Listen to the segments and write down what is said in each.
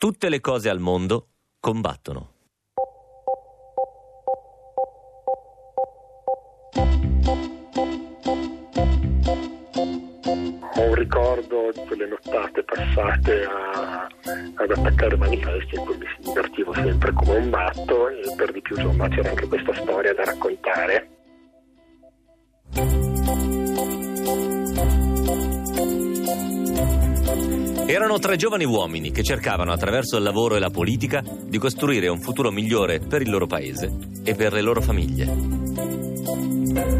Tutte le cose al mondo combattono. Ho un ricordo di quelle nottate passate a, ad attaccare manifesti in cui mi divertivo sempre come un matto e per di più insomma c'era anche questa storia da raccontare. Erano tre giovani uomini che cercavano attraverso il lavoro e la politica di costruire un futuro migliore per il loro paese e per le loro famiglie.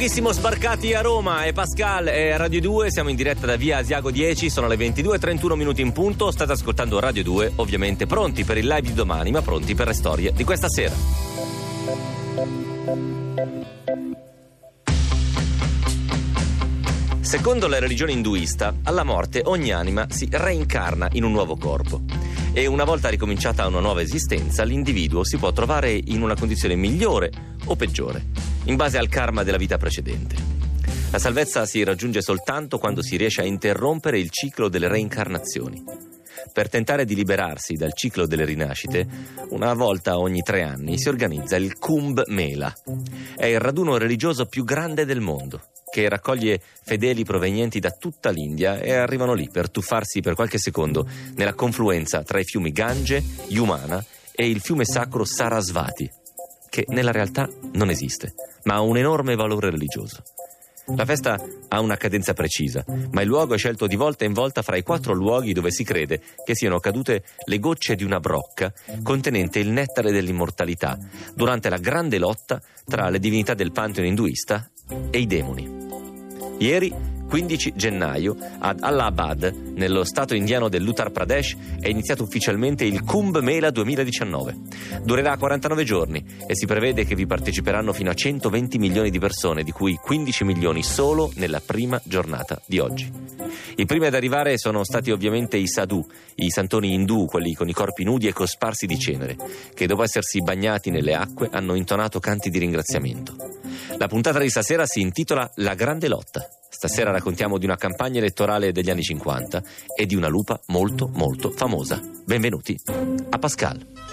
Pochissimo sbarcati a Roma. E Pascal e Radio 2, siamo in diretta da via Asiago 10, sono le 22.31 minuti in punto, state ascoltando Radio 2, ovviamente pronti per il live di domani, ma pronti per le storie di questa sera. Secondo la religione induista, alla morte ogni anima si reincarna in un nuovo corpo. E una volta ricominciata una nuova esistenza, l'individuo si può trovare in una condizione migliore o peggiore, in base al karma della vita precedente. La salvezza si raggiunge soltanto quando si riesce a interrompere il ciclo delle reincarnazioni. Per tentare di liberarsi dal ciclo delle rinascite, una volta ogni tre anni si organizza il Kumbh Mela. È il raduno religioso più grande del mondo che raccoglie fedeli provenienti da tutta l'India e arrivano lì per tuffarsi per qualche secondo nella confluenza tra i fiumi Gange, Yumana e il fiume sacro Sarasvati, che nella realtà non esiste, ma ha un enorme valore religioso. La festa ha una cadenza precisa, ma il luogo è scelto di volta in volta fra i quattro luoghi dove si crede che siano cadute le gocce di una brocca contenente il nettare dell'immortalità durante la grande lotta tra le divinità del pantheon induista e i demoni. Ieri 15 gennaio ad Allahabad, nello stato indiano dell'Uttar Pradesh, è iniziato ufficialmente il Kumbh Mela 2019. Durerà 49 giorni e si prevede che vi parteciperanno fino a 120 milioni di persone, di cui 15 milioni solo nella prima giornata di oggi. I primi ad arrivare sono stati ovviamente i sadhu, i santoni indù, quelli con i corpi nudi e cosparsi di cenere, che dopo essersi bagnati nelle acque hanno intonato canti di ringraziamento. La puntata di stasera si intitola La grande lotta. Stasera raccontiamo di una campagna elettorale degli anni 50 e di una lupa molto molto famosa. Benvenuti a Pascal.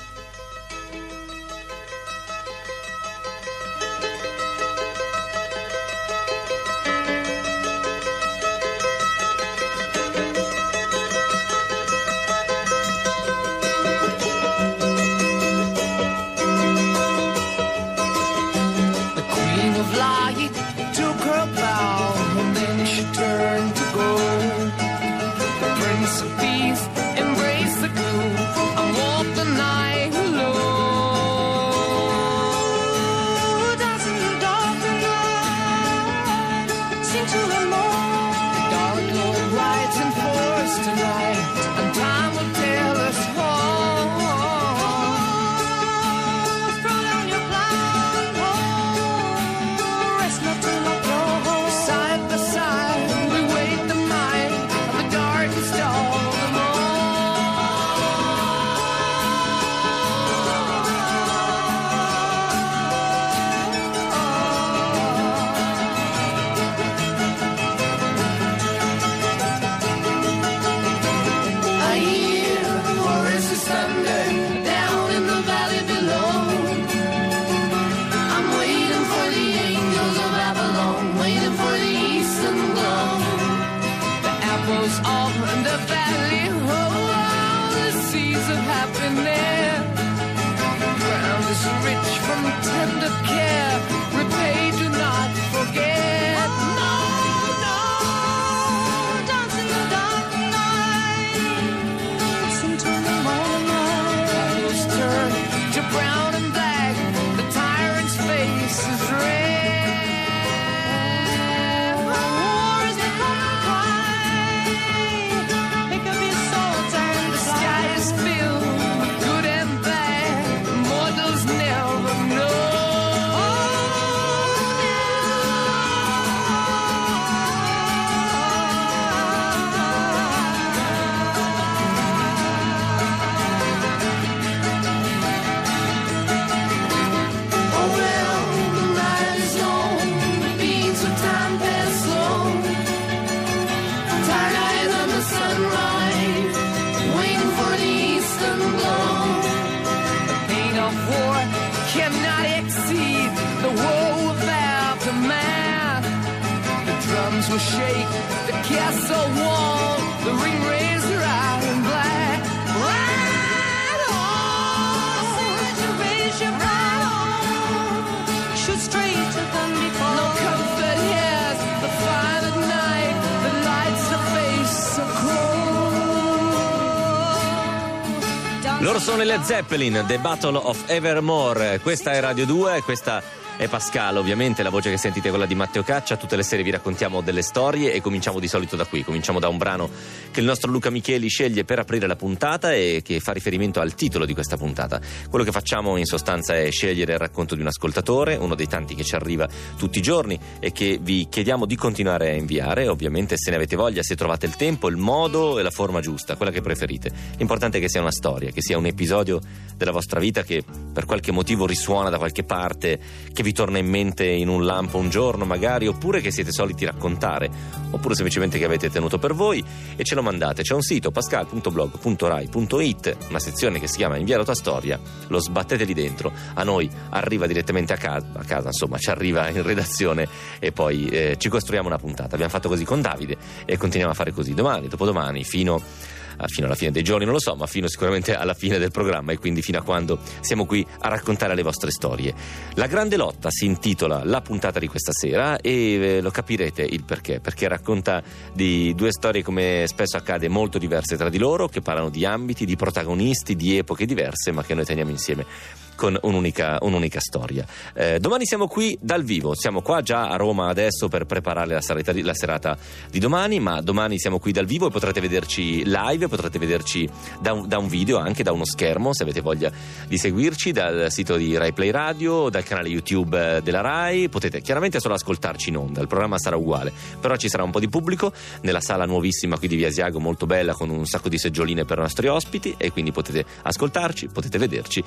Loro sono i Led Zeppelin, The Battle of Evermore. Questa è Radio 2, questa è Pascal, ovviamente, la voce che sentite è quella di Matteo Caccia. Tutte le sere vi raccontiamo delle storie e cominciamo di solito da qui. Cominciamo da un brano che il nostro Luca Micheli sceglie per aprire la puntata e che fa riferimento al titolo di questa puntata. Quello che facciamo in sostanza è scegliere il racconto di un ascoltatore, uno dei tanti che ci arriva tutti i giorni e che vi chiediamo di continuare a inviare. Ovviamente, se ne avete voglia, se trovate il tempo, il modo e la forma giusta, quella che preferite. L'importante è che sia una storia, che sia un episodio della vostra vita che per qualche motivo risuona da qualche parte, che vi torna in mente in un lampo un giorno magari, oppure che siete soliti raccontare, oppure semplicemente che avete tenuto per voi e ce lo mandate. C'è un sito pascal.blog.rai.it, una sezione che si chiama Invia la tua storia, lo sbattete lì dentro, a noi arriva direttamente a casa, a casa insomma ci arriva in redazione e poi eh, ci costruiamo una puntata. Abbiamo fatto così con Davide e continuiamo a fare così domani, dopodomani, fino fino alla fine dei giorni, non lo so, ma fino sicuramente alla fine del programma e quindi fino a quando siamo qui a raccontare le vostre storie. La grande lotta si intitola la puntata di questa sera e eh, lo capirete il perché, perché racconta di due storie come spesso accade molto diverse tra di loro, che parlano di ambiti, di protagonisti, di epoche diverse, ma che noi teniamo insieme con un'unica, un'unica storia. Eh, domani siamo qui dal vivo, siamo qua già a Roma adesso per preparare la serata, di, la serata di domani, ma domani siamo qui dal vivo e potrete vederci live, potrete vederci da un, da un, video, anche da uno schermo, se avete voglia di seguirci, dal sito di Rai Play Radio, dal canale YouTube della Rai, potete chiaramente solo ascoltarci in onda, il programma sarà uguale, però ci sarà un po' di pubblico nella sala nuovissima qui di Via Asiago, molto bella, con un sacco di seggioline per i nostri ospiti e quindi potete ascoltarci, potete vederci.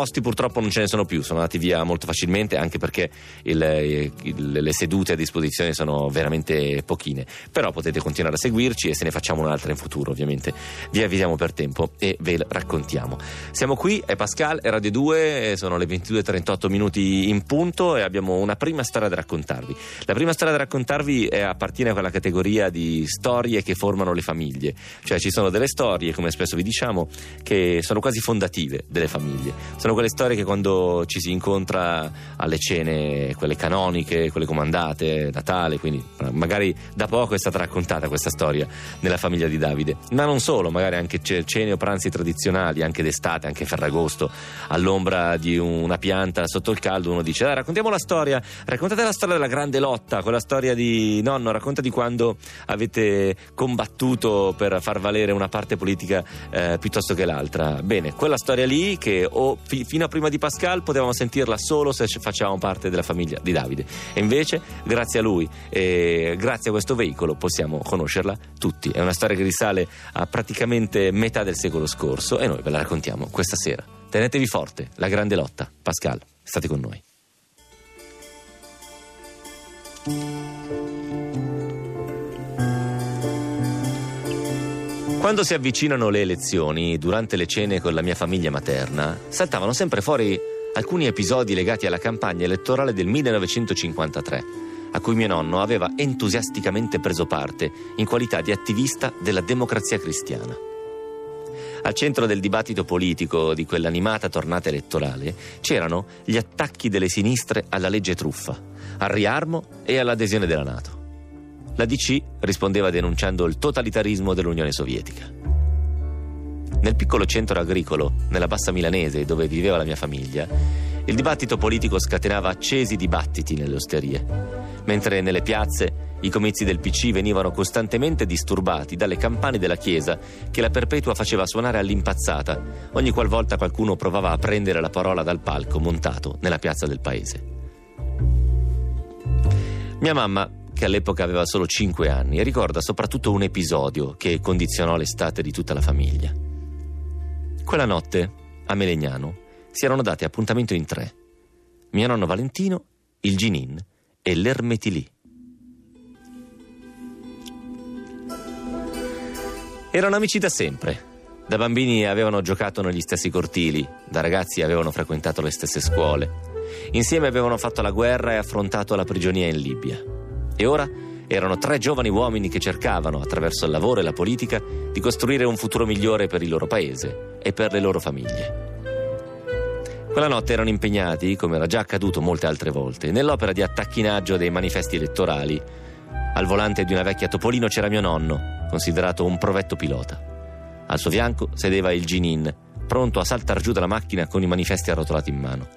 Posti purtroppo non ce ne sono più, sono andati via molto facilmente anche perché il, il, le sedute a disposizione sono veramente pochine. Però potete continuare a seguirci e se ne facciamo un'altra in futuro, ovviamente. Vi avvisiamo per tempo e ve la raccontiamo. Siamo qui, è Pascal, è Radio 2, sono le 22.38 minuti in punto e abbiamo una prima storia da raccontarvi. La prima storia da raccontarvi è, appartiene a quella categoria di storie che formano le famiglie, cioè ci sono delle storie, come spesso vi diciamo, che sono quasi fondative delle famiglie. Sono sono quelle storie che quando ci si incontra alle cene, quelle canoniche, quelle comandate, Natale, quindi magari da poco è stata raccontata questa storia nella famiglia di Davide, ma non solo, magari anche cene o pranzi tradizionali, anche d'estate, anche Ferragosto, all'ombra di una pianta sotto il caldo, uno dice, dai raccontiamo la storia, raccontate la storia della grande lotta, quella storia di nonno, racconta di quando avete combattuto per far valere una parte politica eh, piuttosto che l'altra. Bene, quella storia lì che o fi- fino a prima di Pascal potevamo sentirla solo se facevamo parte della famiglia di Davide. E invece, grazie a lui e grazie a questo veicolo, possiamo conoscerla tutti. È una storia che risale a praticamente metà del secolo scorso e noi ve la raccontiamo questa sera. Tenetevi forte, la grande lotta. Pascal, state con noi. Quando si avvicinano le elezioni, durante le cene con la mia famiglia materna, saltavano sempre fuori alcuni episodi legati alla campagna elettorale del 1953, a cui mio nonno aveva entusiasticamente preso parte in qualità di attivista della democrazia cristiana. Al centro del dibattito politico di quell'animata tornata elettorale c'erano gli attacchi delle sinistre alla legge truffa, al riarmo e all'adesione della Nato. La DC rispondeva denunciando il totalitarismo dell'Unione Sovietica. Nel piccolo centro agricolo, nella bassa milanese, dove viveva la mia famiglia, il dibattito politico scatenava accesi dibattiti nelle osterie, mentre nelle piazze i comizi del PC venivano costantemente disturbati dalle campane della chiesa che la Perpetua faceva suonare all'impazzata ogni qualvolta qualcuno provava a prendere la parola dal palco montato nella piazza del paese. Mia mamma che all'epoca aveva solo 5 anni e ricorda soprattutto un episodio che condizionò l'estate di tutta la famiglia. Quella notte, a Melegnano, si erano dati appuntamento in tre. Mio nonno Valentino, il Ginin e l'Ermetilì. Erano amici da sempre. Da bambini avevano giocato negli stessi cortili, da ragazzi avevano frequentato le stesse scuole. Insieme avevano fatto la guerra e affrontato la prigionia in Libia. E ora Erano tre giovani uomini che cercavano, attraverso il lavoro e la politica, di costruire un futuro migliore per il loro paese e per le loro famiglie. Quella notte erano impegnati, come era già accaduto molte altre volte, nell'opera di attacchinaggio dei manifesti elettorali. Al volante di una vecchia Topolino c'era mio nonno, considerato un provetto pilota. Al suo fianco sedeva il Ginin, pronto a saltar giù dalla macchina con i manifesti arrotolati in mano.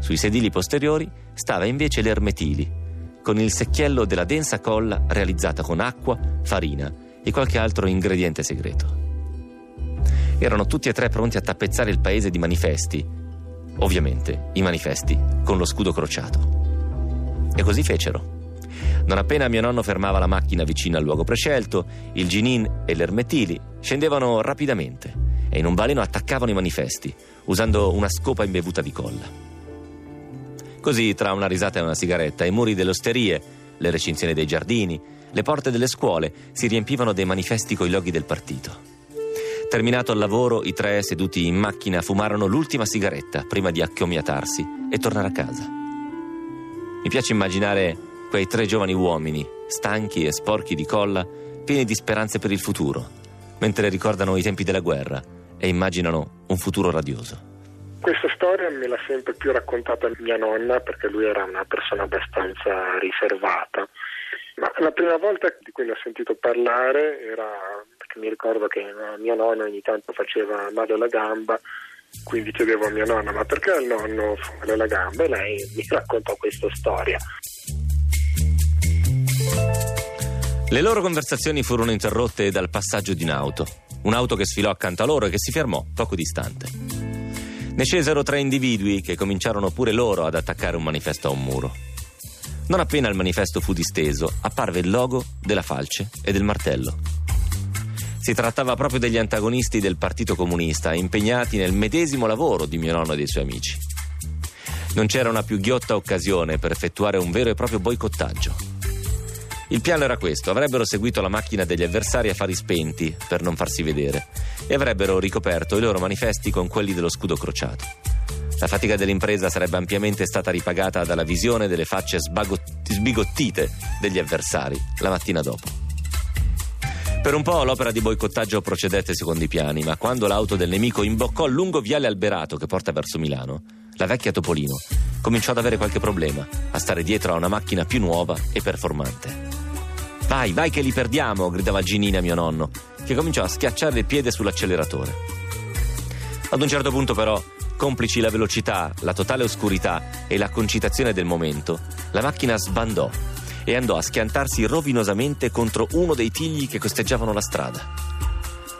Sui sedili posteriori stava invece l'Ermetili, con il secchiello della densa colla realizzata con acqua, farina e qualche altro ingrediente segreto. Erano tutti e tre pronti a tappezzare il paese di manifesti, ovviamente i manifesti con lo scudo crociato. E così fecero. Non appena mio nonno fermava la macchina vicino al luogo prescelto, il Ginin e l'Ermetili scendevano rapidamente e in un baleno attaccavano i manifesti, usando una scopa imbevuta di colla. Così, tra una risata e una sigaretta, i muri delle osterie, le recinzioni dei giardini, le porte delle scuole si riempivano dei manifesti coi loghi del partito. Terminato il lavoro, i tre seduti in macchina fumarono l'ultima sigaretta prima di accomiatarsi e tornare a casa. Mi piace immaginare quei tre giovani uomini, stanchi e sporchi di colla, pieni di speranze per il futuro, mentre ricordano i tempi della guerra e immaginano un futuro radioso. Questa storia me l'ha sempre più raccontata mia nonna perché lui era una persona abbastanza riservata. Ma la prima volta di cui ne ho sentito parlare era perché mi ricordo che mio nonno ogni tanto faceva male alla gamba, quindi chiedevo a mia nonna ma perché il nonno fa male alla gamba? E lei mi raccontò questa storia. Le loro conversazioni furono interrotte dal passaggio di un'auto, un'auto che sfilò accanto a loro e che si fermò poco distante. Ne scesero tre individui che cominciarono pure loro ad attaccare un manifesto a un muro. Non appena il manifesto fu disteso, apparve il logo della falce e del martello. Si trattava proprio degli antagonisti del Partito Comunista, impegnati nel medesimo lavoro di mio nonno e dei suoi amici. Non c'era una più ghiotta occasione per effettuare un vero e proprio boicottaggio. Il piano era questo: avrebbero seguito la macchina degli avversari a fari spenti per non farsi vedere e avrebbero ricoperto i loro manifesti con quelli dello scudo crociato. La fatica dell'impresa sarebbe ampiamente stata ripagata dalla visione delle facce sbagot- sbigottite degli avversari la mattina dopo. Per un po' l'opera di boicottaggio procedette secondo i piani, ma quando l'auto del nemico imboccò il lungo viale alberato che porta verso Milano, la vecchia Topolino cominciò ad avere qualche problema a stare dietro a una macchina più nuova e performante. Vai, vai che li perdiamo, gridava Ginina mio nonno, che cominciò a schiacciare il piede sull'acceleratore. Ad un certo punto però, complici la velocità, la totale oscurità e la concitazione del momento, la macchina sbandò e andò a schiantarsi rovinosamente contro uno dei tigli che costeggiavano la strada.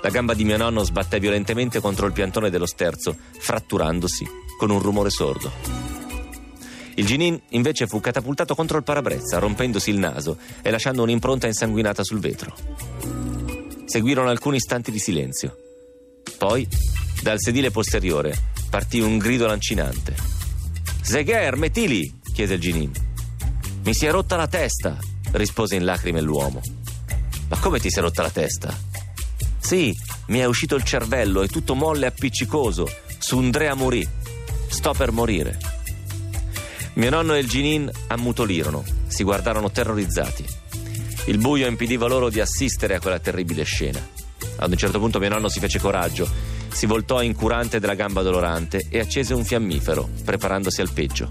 La gamba di mio nonno sbatté violentemente contro il piantone dello sterzo, fratturandosi con un rumore sordo. Il Ginin invece fu catapultato contro il parabrezza, rompendosi il naso e lasciando un'impronta insanguinata sul vetro. Seguirono alcuni istanti di silenzio. Poi, dal sedile posteriore, partì un grido lancinante. Zegher, mettili! chiese il Ginin. Mi si è rotta la testa, rispose in lacrime l'uomo. Ma come ti si è rotta la testa? Sì, mi è uscito il cervello, è tutto molle e appiccicoso. Su Andrea morì. Sto per morire. Mio nonno e il Ginin ammutolirono, si guardarono terrorizzati. Il buio impediva loro di assistere a quella terribile scena. Ad un certo punto mio nonno si fece coraggio, si voltò incurante della gamba dolorante e accese un fiammifero, preparandosi al peggio.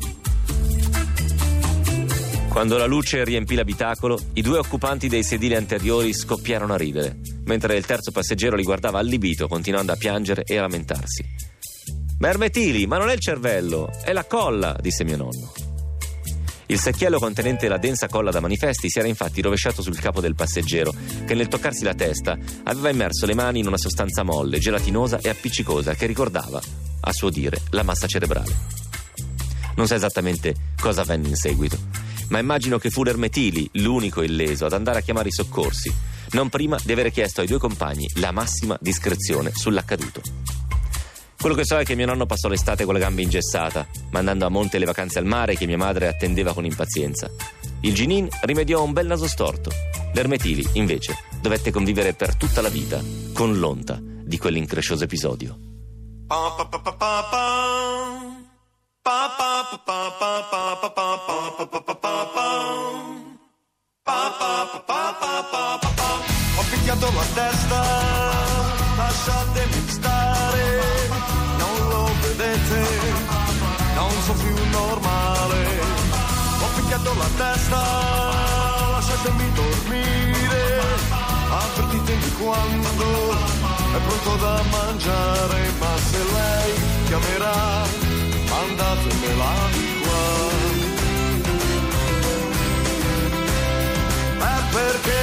Quando la luce riempì l'abitacolo, i due occupanti dei sedili anteriori scoppiarono a ridere, mentre il terzo passeggero li guardava allibito, continuando a piangere e a lamentarsi. Ma Ermetili, ma non è il cervello, è la colla, disse mio nonno. Il secchiello contenente la densa colla da manifesti si era infatti rovesciato sul capo del passeggero, che nel toccarsi la testa aveva immerso le mani in una sostanza molle, gelatinosa e appiccicosa che ricordava, a suo dire, la massa cerebrale. Non sa esattamente cosa avvenne in seguito, ma immagino che fu l'Ermetili l'unico illeso ad andare a chiamare i soccorsi, non prima di aver chiesto ai due compagni la massima discrezione sull'accaduto. Quello che so è che mio nonno passò l'estate con la gamba ingessata, mandando a monte le vacanze al mare che mia madre attendeva con impazienza. Il Ginin rimediò un bel naso storto. L'Ermetili, invece, dovette convivere per tutta la vita con l'onta di quell'increscioso episodio. Pa la testa, lasciatemi dormire, avvertitemi quando è pronto da mangiare, ma se lei chiamerà, mandatemela di qua. È perché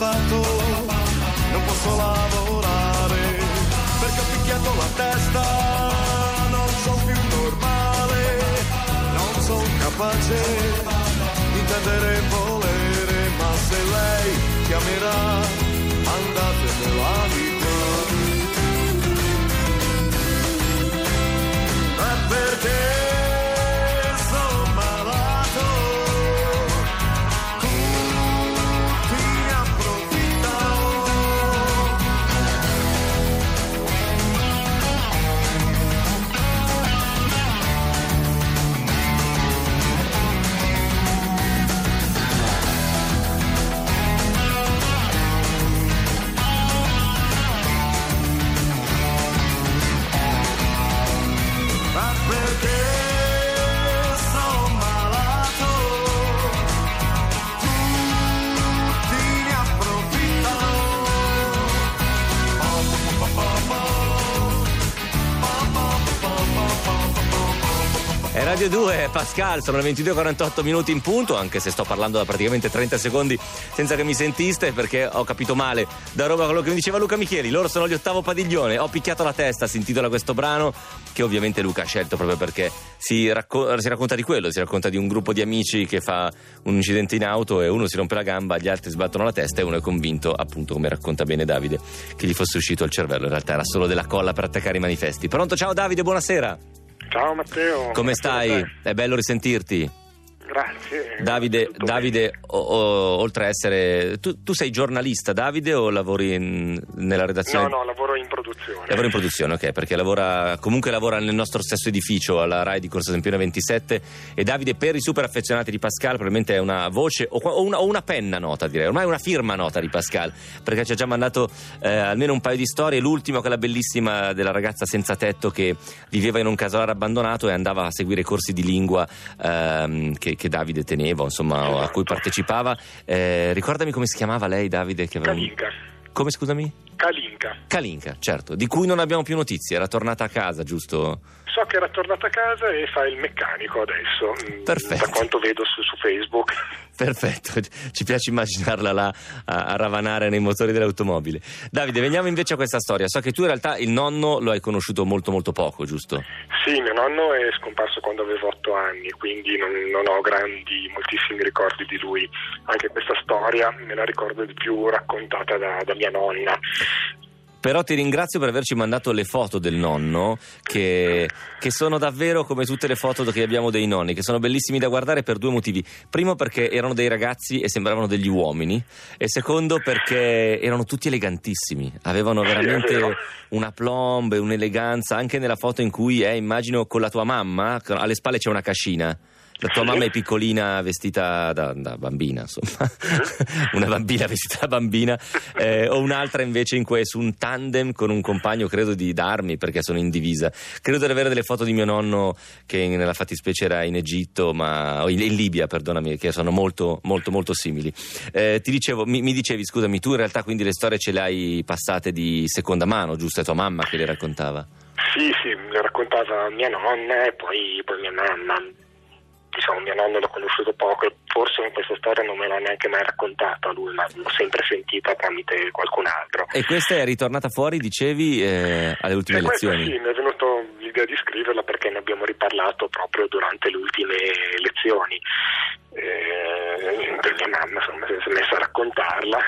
stato non posso lavorare, perché ho picchiato la testa, non sono più normale, non sono capace di intendere e volere, ma se lei chiamerà, andatevela di Radio 2, Pascal, sono le 22.48 minuti in punto, anche se sto parlando da praticamente 30 secondi senza che mi sentiste perché ho capito male da Roma quello che mi diceva Luca Micheli. Loro sono gli ottavo padiglione, ho picchiato la testa, si intitola questo brano che ovviamente Luca ha scelto proprio perché si, racco- si racconta di quello, si racconta di un gruppo di amici che fa un incidente in auto e uno si rompe la gamba, gli altri sbattono la testa e uno è convinto, appunto come racconta bene Davide, che gli fosse uscito il cervello, in realtà era solo della colla per attaccare i manifesti. Pronto, ciao Davide, buonasera. Ciao Matteo. Come stai? È bello risentirti. Grazie. Davide, Davide o- o- oltre a essere. Tu, tu sei giornalista, Davide, o lavori in- nella redazione? No, no, lavoro in produzione. Lavora in produzione, ok, perché lavora, comunque lavora nel nostro stesso edificio, alla RAI di Corso Sempione 27. E Davide, per i super affezionati di Pascal, probabilmente è una voce o, o una, una penna nota, direi, ormai è una firma nota di Pascal, perché ci ha già mandato eh, almeno un paio di storie. L'ultima, quella bellissima della ragazza senza tetto che viveva in un casolare abbandonato e andava a seguire corsi di lingua ehm, che, che Davide teneva, insomma, a cui Esatto. partecipava. Eh, ricordami come si chiamava lei, Davide? Che aveva Kalinka. Come scusami? Kalinka. Kalinka, certo, di cui non abbiamo più notizie, era tornata a casa, giusto? So che era tornata a casa e fa il meccanico adesso. mm, Perfetto. Da quanto vedo su, su Facebook. Perfetto, ci piace immaginarla là a, a ravanare nei motori dell'automobile. Davide, veniamo invece a questa storia. So che tu in realtà il nonno lo hai conosciuto molto molto poco, giusto? Sì, mio nonno è scomparso quando avevo otto anni, quindi non, non ho grandi, moltissimi ricordi di lui. Anche questa storia me la ricordo di più raccontata da, da mia nonna. Però ti ringrazio per averci mandato le foto del nonno, che, che sono davvero come tutte le foto che abbiamo dei nonni, che sono bellissimi da guardare per due motivi. Primo perché erano dei ragazzi e sembravano degli uomini, e secondo perché erano tutti elegantissimi, avevano veramente una plomb e un'eleganza, anche nella foto in cui è, immagino, con la tua mamma, alle spalle c'è una cascina. La tua Sì. mamma è piccolina, vestita da, da bambina, insomma, una bambina vestita da bambina, eh, o un'altra invece in cui è su un tandem con un compagno, credo di d'armi perché sono in divisa. Credo di avere delle foto di mio nonno che nella fattispecie era in Egitto, ma in, in Libia, perdonami, che sono molto, molto, molto simili. Eh, ti dicevo, mi, mi dicevi, scusami, tu in realtà quindi le storie ce le hai passate di seconda mano, giusto? È tua mamma che le raccontava. Sì, sì, le raccontava mia nonna e poi, poi mia mamma. Diciamo, mio nonno l'ho conosciuto poco forse in questa storia non me l'ha neanche mai raccontata lui, ma l'ho sempre sentita tramite qualcun altro. E questa è ritornata fuori, dicevi, eh, alle ultime E elezioni. sì, mi è venuto l'idea di scriverla perché ne abbiamo riparlato proprio durante le ultime lezioni. Eh, mia mamma insomma, si è messa a raccontarla.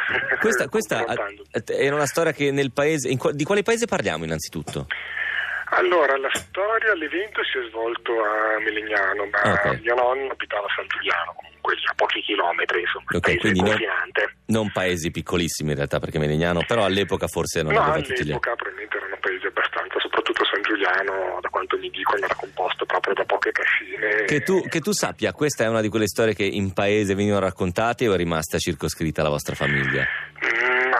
Questa, questa era una storia che nel paese. di quale paese parliamo innanzitutto? Allora, la storia, l'evento si è svolto a Melegnano, ma Ah, ok. mio nonno abitava a San Giuliano, comunque a pochi chilometri, insomma, Ok, paese quindi non- confinante. Non paesi piccolissimi in realtà, perché Melegnano, però all'epoca forse non No, aveva tutti gli all'epoca probabilmente erano paesi abbastanza, soprattutto San Giuliano, da quanto mi dicono, era composto proprio da poche cascine. Che tu, che tu sappia, questa è una di quelle storie che in paese venivano raccontate o è rimasta circoscritta alla vostra famiglia? Mm,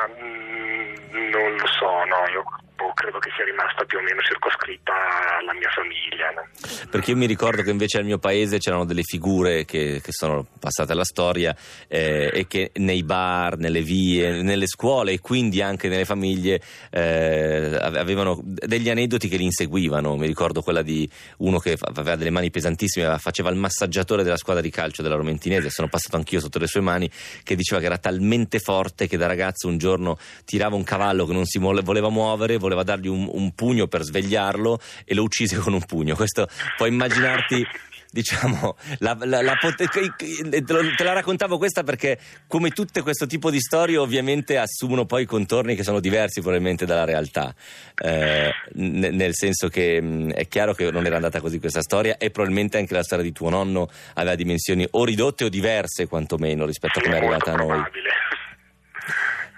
non lo so, no, io boh, credo che sia rimasta più o meno circoscritta alla mia famiglia. Perché io mi ricordo che invece al mio paese c'erano delle figure che, che sono passate alla storia eh, e che nei bar, nelle vie, nelle scuole e quindi anche nelle famiglie eh, ave- avevano degli aneddoti che li inseguivano. Mi ricordo quella di uno che aveva delle mani pesantissime, faceva il massaggiatore della squadra di calcio della Romentinese, sono passato anch'io sotto le sue mani, che diceva che era talmente forte che da ragazzo un giorno tirava un cavallo che non si voleva muovere, voleva dargli un, un pugno per svegliarlo e lo uccise con un pugno. Questo puoi immaginarti. Diciamo, la, la- la pot- te la raccontavo questa perché, come tutte questo tipo di storie, ovviamente assumono poi contorni che sono diversi probabilmente dalla realtà. Eh, n- nel senso che mh, è chiaro che non era andata così questa storia, e probabilmente anche la storia di tuo nonno aveva dimensioni o ridotte o diverse, quantomeno, rispetto a come è arrivata a noi.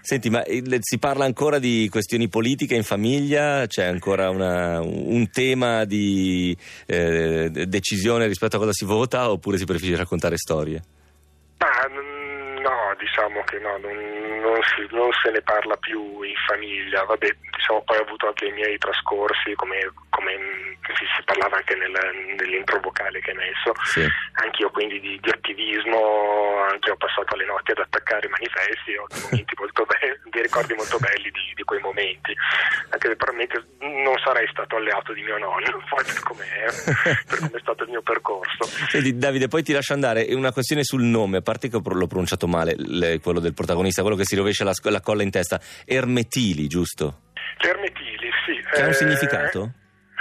Senti, ma il- si parla ancora di questioni politiche in famiglia? C'è ancora una- un tema di eh, decisione rispetto a cosa si vota oppure si preferisce raccontare storie? Diciamo che no, non, non si, non se ne parla più in famiglia. Vabbè, diciamo, poi ho avuto anche i miei trascorsi, come, come, si, si parlava anche nel, nell'intro vocale che hai messo. Sì. Anch'io quindi di, di attivismo, anche ho passato le notti ad attaccare i manifesti, ho dei momenti molto belli, dei ricordi molto belli di, di quei momenti. Anche se probabilmente non sarei stato alleato di mio nonno, poi per come è, stato il mio percorso. Senti, Davide, poi ti lascio andare. Una questione sul nome, a parte che l'ho pronunciato male, le- quello del protagonista, quello che si rovescia la, la colla in testa. Ermetili, giusto? Ermetili, sì. Che ha un Eh, significato?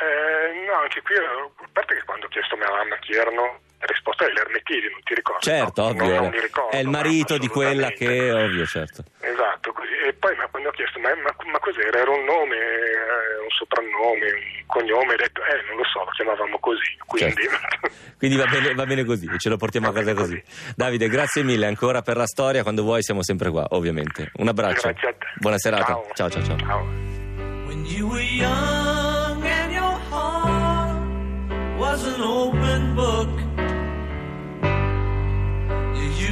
eh, no, anche qui, eh, a parte che quando ho chiesto a mia mamma chi erano, risposta è l'Ermetili, non ti ricordo. Certo, No, ovvio. non- è- non mi ricordo, è il ma marito di quella che, assolutamente. ovvio, certo. Esatto, così. E poi ma quando ho chiesto, ma, ma, ma cos'era? Era un nome, eh, un soprannome, un cognome? Ho detto, eh, non lo so, lo chiamavamo così. Quindi... Quindi va bene, va bene così, ce lo portiamo a Va casa bene così. Davide, grazie mille ancora per la storia. Quando vuoi siamo sempre qua, ovviamente. Un abbraccio. Grazie a te. Buona serata. Ciao. ciao, ciao. ciao. When you were young and your heart was an open book,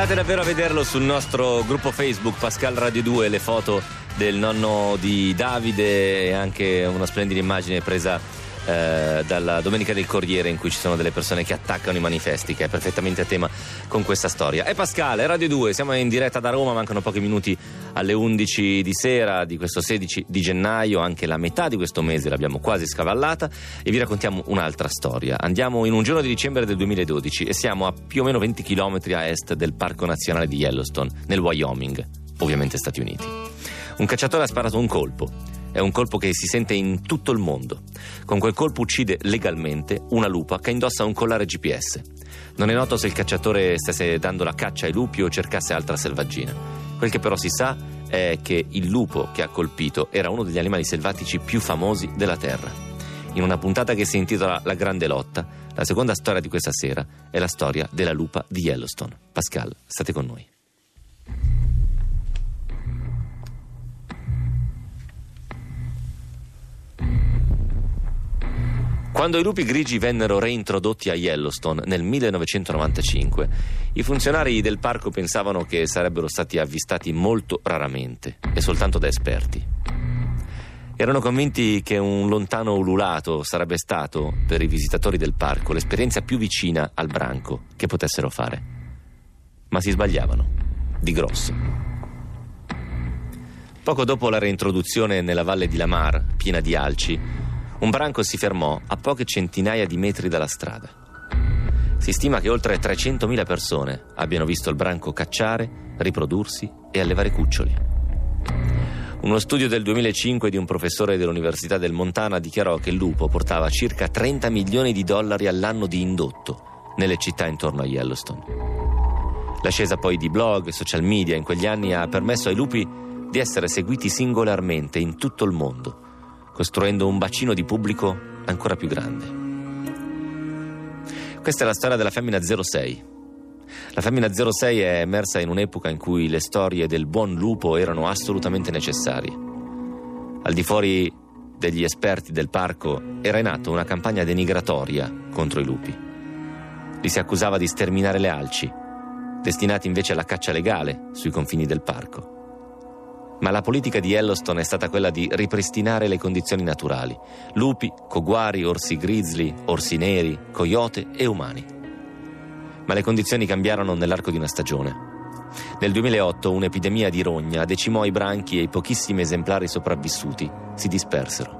Andate davvero a vederlo sul nostro gruppo Facebook Pascal Radio 2, le foto del nonno di Davide e anche una splendida immagine presa eh, dalla Domenica del Corriere in cui ci sono delle persone che attaccano i manifesti, che è perfettamente a tema con questa storia. È Pascal, è Radio 2, siamo in diretta da Roma, mancano pochi minuti alle 11 di sera di questo 16 di gennaio, anche la metà di questo mese l'abbiamo quasi scavallata e vi raccontiamo un'altra storia. Andiamo in un giorno di dicembre del 2012 e siamo a più o meno 20 km a est del Parco Nazionale di Yellowstone, nel Wyoming, ovviamente Stati Uniti. Un cacciatore ha sparato un colpo. È un colpo che si sente in tutto il mondo. Con quel colpo uccide legalmente una lupa che indossa un collare GPS. Non è noto se il cacciatore stesse dando la caccia ai lupi o cercasse altra selvaggina. Quel che però si sa è che il lupo che ha colpito era uno degli animali selvatici più famosi della Terra. In una puntata che si intitola La Grande Lotta, la seconda storia di questa sera è la storia della lupa di Yellowstone. Pascal, state con noi. Quando i lupi grigi vennero reintrodotti a Yellowstone nel 1995, i funzionari del parco pensavano che sarebbero stati avvistati molto raramente e soltanto da esperti. Erano convinti che un lontano ululato sarebbe stato, per i visitatori del parco, l'esperienza più vicina al branco che potessero fare. Ma si sbagliavano, di grosso. Poco dopo la reintroduzione nella valle di Lamar, piena di alci, un branco si fermò a poche centinaia di metri dalla strada. Si stima che oltre 300.000 persone abbiano visto il branco cacciare, riprodursi e allevare cuccioli. Uno studio del 2005 di un professore dell'Università del Montana dichiarò che il lupo portava circa 30 milioni di dollari all'anno di indotto nelle città intorno a Yellowstone. L'ascesa poi di blog e social media in quegli anni ha permesso ai lupi di essere seguiti singolarmente in tutto il mondo, costruendo un bacino di pubblico ancora più grande. Questa è la storia della femmina 06. La femmina 06 è emersa in un'epoca in cui le storie del buon lupo erano assolutamente necessarie. Al di fuori degli esperti del parco era in atto una campagna denigratoria contro i lupi. Li si accusava di sterminare le alci, destinati invece alla caccia legale sui confini del parco. Ma la politica di Yellowstone è stata quella di ripristinare le condizioni naturali: lupi, coguari, orsi grizzly, orsi neri, coyote e umani. Ma le condizioni cambiarono nell'arco di una stagione. Nel 2008 un'epidemia di rogna decimò i branchi e i pochissimi esemplari sopravvissuti si dispersero.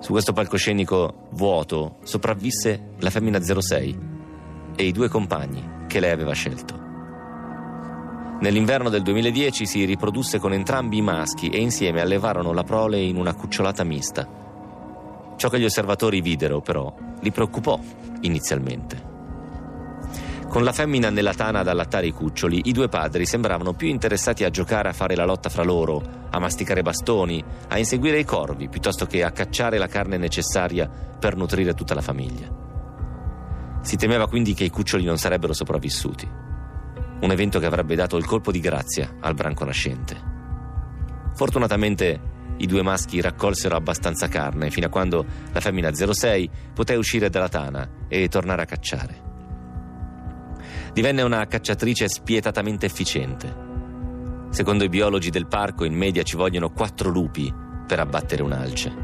Su questo palcoscenico vuoto sopravvisse la femmina 06 e i due compagni che lei aveva scelto. Nell'inverno del 2010 si riprodusse con entrambi i maschi e insieme allevarono la prole in una cucciolata mista. Ciò che gli osservatori videro, però, li preoccupò inizialmente. Con la femmina nella tana ad allattare i cuccioli, i due padri sembravano più interessati a giocare a fare la lotta fra loro, a masticare bastoni, a inseguire i corvi, piuttosto che a cacciare la carne necessaria per nutrire tutta la famiglia. Si temeva quindi che i cuccioli non sarebbero sopravvissuti un evento che avrebbe dato il colpo di grazia al branco nascente. Fortunatamente i due maschi raccolsero abbastanza carne fino a quando la femmina 06 poté uscire dalla tana e tornare a cacciare. Divenne una cacciatrice spietatamente efficiente. Secondo i biologi del parco in media ci vogliono quattro lupi per abbattere un'alce.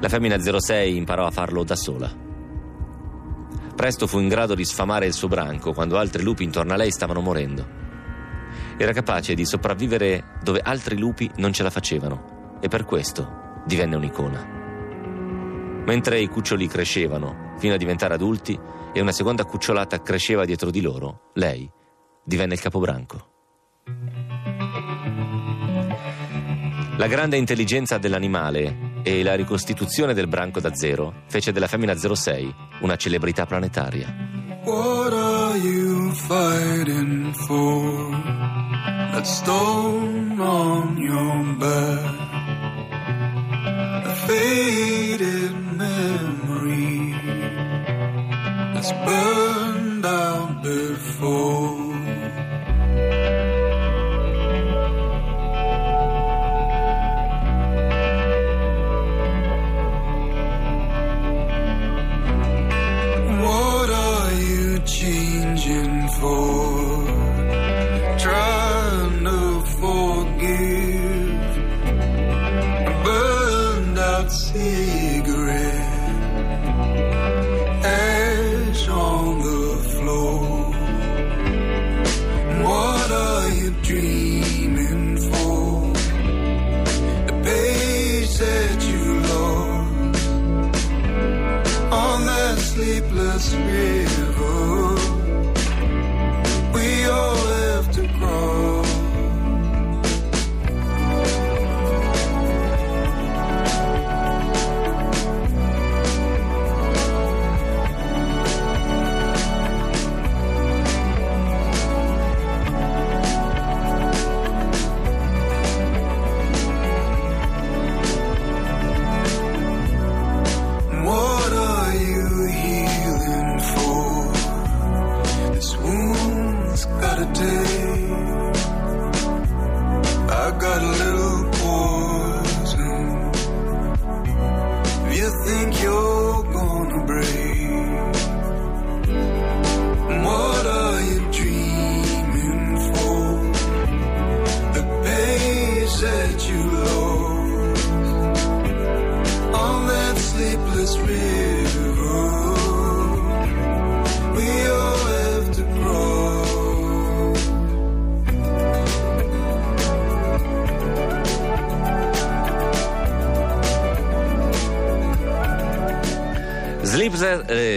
La femmina 06 imparò a farlo da sola. Presto fu in grado di sfamare il suo branco quando altri lupi intorno a lei stavano morendo. Era capace di sopravvivere dove altri lupi non ce la facevano e per questo divenne un'icona. Mentre i cuccioli crescevano fino a diventare adulti e una seconda cucciolata cresceva dietro di loro, lei divenne il capobranco. La grande intelligenza dell'animale e la ricostituzione del branco da zero fece della femmina 06 una celebrità planetaria. What are you fighting for? That stone on your back. A faded memory that's burned out before. Sleepless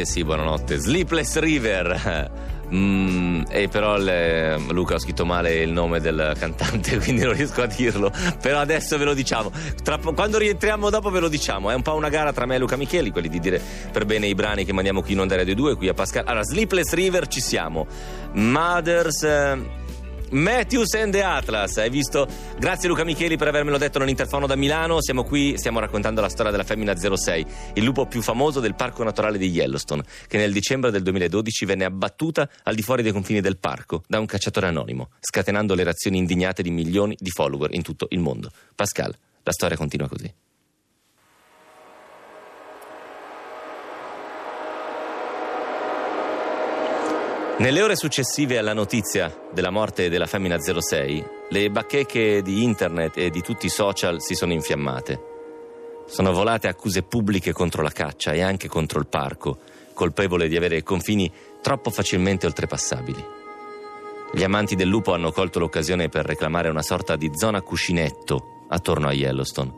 sì, buonanotte. Sleepless River. Mm, e però le- Luca ho scritto male il nome del cantante, quindi non riesco a dirlo. Però adesso ve lo diciamo. Tra quando rientriamo dopo ve lo diciamo. È un po' una gara tra me e Luca Micheli, quelli di dire per bene i brani che mandiamo qui in onda Radio 2, qui a Pascal. Allora, Sleepless River ci siamo. Mothers. eh, Matthews and the Atlas, hai visto? Grazie Luca Micheli per avermelo detto nell'interfono da Milano. Siamo qui, stiamo raccontando la storia della femmina 06, il lupo più famoso del parco naturale di Yellowstone, che nel dicembre del 2012 venne abbattuta al di fuori dei confini del parco da un cacciatore anonimo, scatenando le reazioni indignate di milioni di follower in tutto il mondo. Pascal, la storia continua così. Nelle ore successive alla notizia della morte della femmina 06, le bacheche di internet e di tutti i social si sono infiammate. Sono volate accuse pubbliche contro la caccia e anche contro il parco, colpevole di avere confini troppo facilmente oltrepassabili. Gli amanti del lupo hanno colto l'occasione per reclamare una sorta di zona cuscinetto attorno a Yellowstone.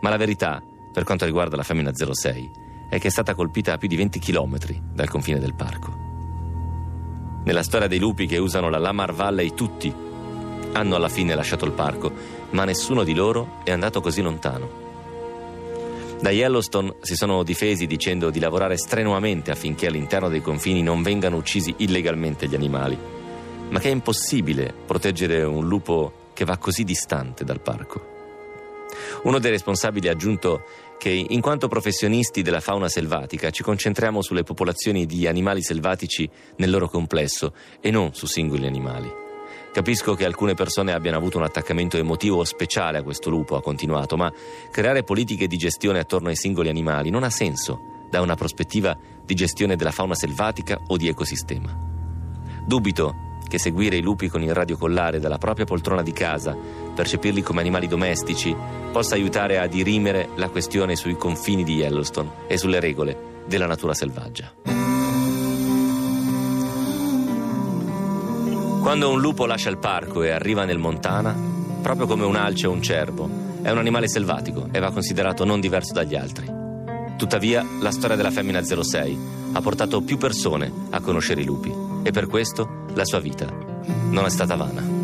Ma la verità, per quanto riguarda la femmina 06, è che è stata colpita a più di 20 km dal confine del parco. Nella storia dei lupi che usano la Lamar Valley tutti hanno alla fine lasciato il parco, ma nessuno di loro è andato così lontano. Da Yellowstone si sono difesi dicendo di lavorare strenuamente affinché all'interno dei confini non vengano uccisi illegalmente gli animali, ma che è impossibile proteggere un lupo che va così distante dal parco. Uno dei responsabili ha aggiunto che in quanto professionisti della fauna selvatica ci concentriamo sulle popolazioni di animali selvatici nel loro complesso e non su singoli animali. Capisco che alcune persone abbiano avuto un attaccamento emotivo speciale a questo lupo, ha continuato, ma creare politiche di gestione attorno ai singoli animali non ha senso da una prospettiva di gestione della fauna selvatica o di ecosistema. Dubito che seguire i lupi con il radiocollare dalla propria poltrona di casa, percepirli come animali domestici, possa aiutare a dirimere la questione sui confini di Yellowstone e sulle regole della natura selvaggia. Quando un lupo lascia il parco e arriva nel Montana, proprio come un alce o un cervo, è un animale selvatico e va considerato non diverso dagli altri. Tuttavia, la storia della femmina 06 ha portato più persone a conoscere i lupi e per questo la sua vita non è stata vana.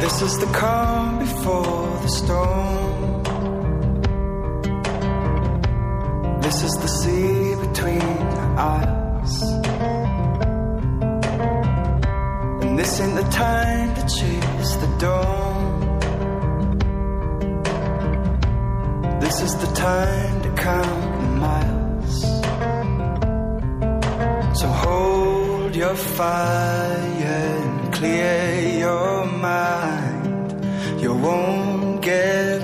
This is the calm before the storm. This is the sea between us. And this ain't the time to chase the dawn. This is the time count the miles. So hold your fire and clear your mind. You won't get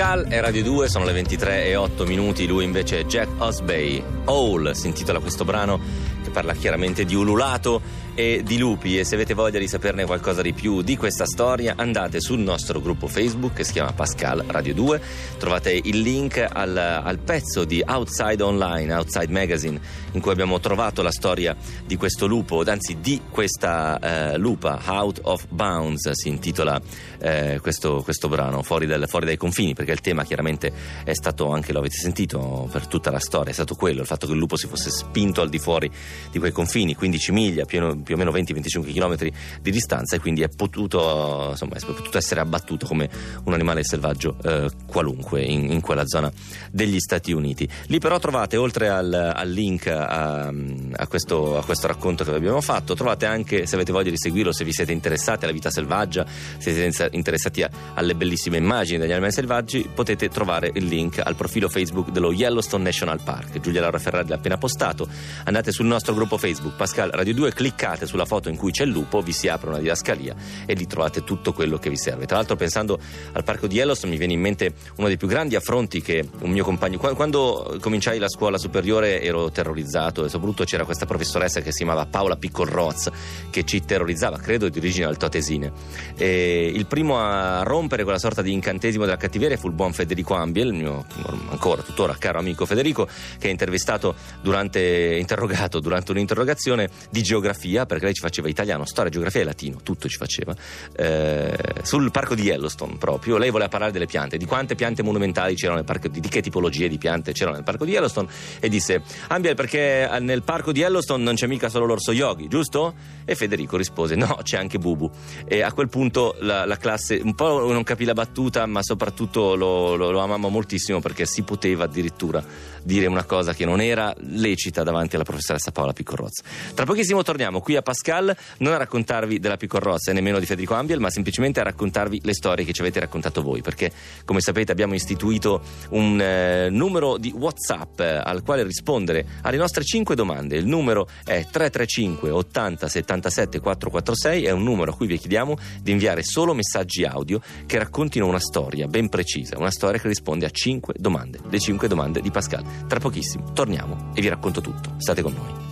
Pascal è Radio 2, sono le 23 e 8 minuti, lui invece è Jack Osbey. Owl si intitola questo brano che parla chiaramente di ululato e di lupi. E se avete voglia di saperne qualcosa di più di questa storia andate sul nostro gruppo Facebook che si chiama Pascal Radio 2, trovate il link al, al pezzo di Outside Online, Outside Magazine in cui abbiamo trovato la storia di questo lupo, anzi di questa eh, lupa, Out of Bounds si intitola eh, questo, questo brano, fuori, dal- fuori dai confini, perché il tema chiaramente è stato, anche lo avete sentito per tutta la storia, è stato quello, il fatto che il lupo si fosse spinto al di fuori di quei confini, 15 miglia, più, o- più o meno 20-25 km di distanza e quindi è potuto, insomma, è potuto essere abbattuto come un animale selvaggio eh, qualunque in, in quella zona degli Stati Uniti. Lì però trovate, oltre al, al link a, a questo, a questo racconto che vi abbiamo fatto, trovate anche, se avete voglia di seguirlo, se vi siete interessati alla vita selvaggia, se siete interessati a- alle bellissime immagini degli animali selvaggi, potete trovare il link al profilo Facebook dello Yellowstone National Park. Giulia Laura Ferrari l'ha appena postato. Andate sul nostro gruppo Facebook Pascal Radio 2, cliccate sulla foto in cui c'è il lupo, vi si apre una didascalia e lì trovate tutto quello che vi serve. Tra l'altro, pensando al parco di Yellowstone, mi viene in mente uno dei più grandi affronti che un mio compagno. qua- Quando cominciai la scuola superiore ero terrorizzato e soprattutto c'era questa professoressa che si chiamava Paola Piccolroz che ci terrorizzava, credo di origine altoatesine. E il primo a rompere quella sorta di incantesimo della cattiveria fu il buon Federico Ambiel, il mio ancora tuttora caro amico Federico, che è intervistato durante, interrogato durante un'interrogazione di geografia, perché lei ci faceva italiano, storia, geografia e latino, tutto ci faceva, eh, sul parco di Yellowstone proprio. Lei voleva parlare delle piante, di quante piante monumentali c'erano nel parco, di, di che tipologie di piante c'erano nel parco di Yellowstone e disse Ambiel perché nel parco di Yellowstone non c'è mica solo l'orso yogi, giusto? E Federico rispose no, c'è anche Bubu. E a quel punto la, la classe un po' non capì la battuta, ma soprattutto lo, lo, lo amammo moltissimo perché si poteva addirittura dire una cosa che non era lecita davanti alla professoressa Paola Piccorrozza. Tra pochissimo torniamo qui a Pascal, non a raccontarvi della Piccorrozza e nemmeno di Federico Ambiel, ma semplicemente a raccontarvi le storie che ci avete raccontato voi, perché come sapete abbiamo istituito un eh, numero di WhatsApp eh, al quale rispondere alle nostre 5 domande. Il numero è 335 80 77 446, è un numero a cui vi chiediamo di inviare solo messaggi audio che raccontino una storia ben precisa, una storia che risponde a 5 domande, le 5 domande di Pascal. Tra pochissimo torniamo e vi racconto tutto. State con noi.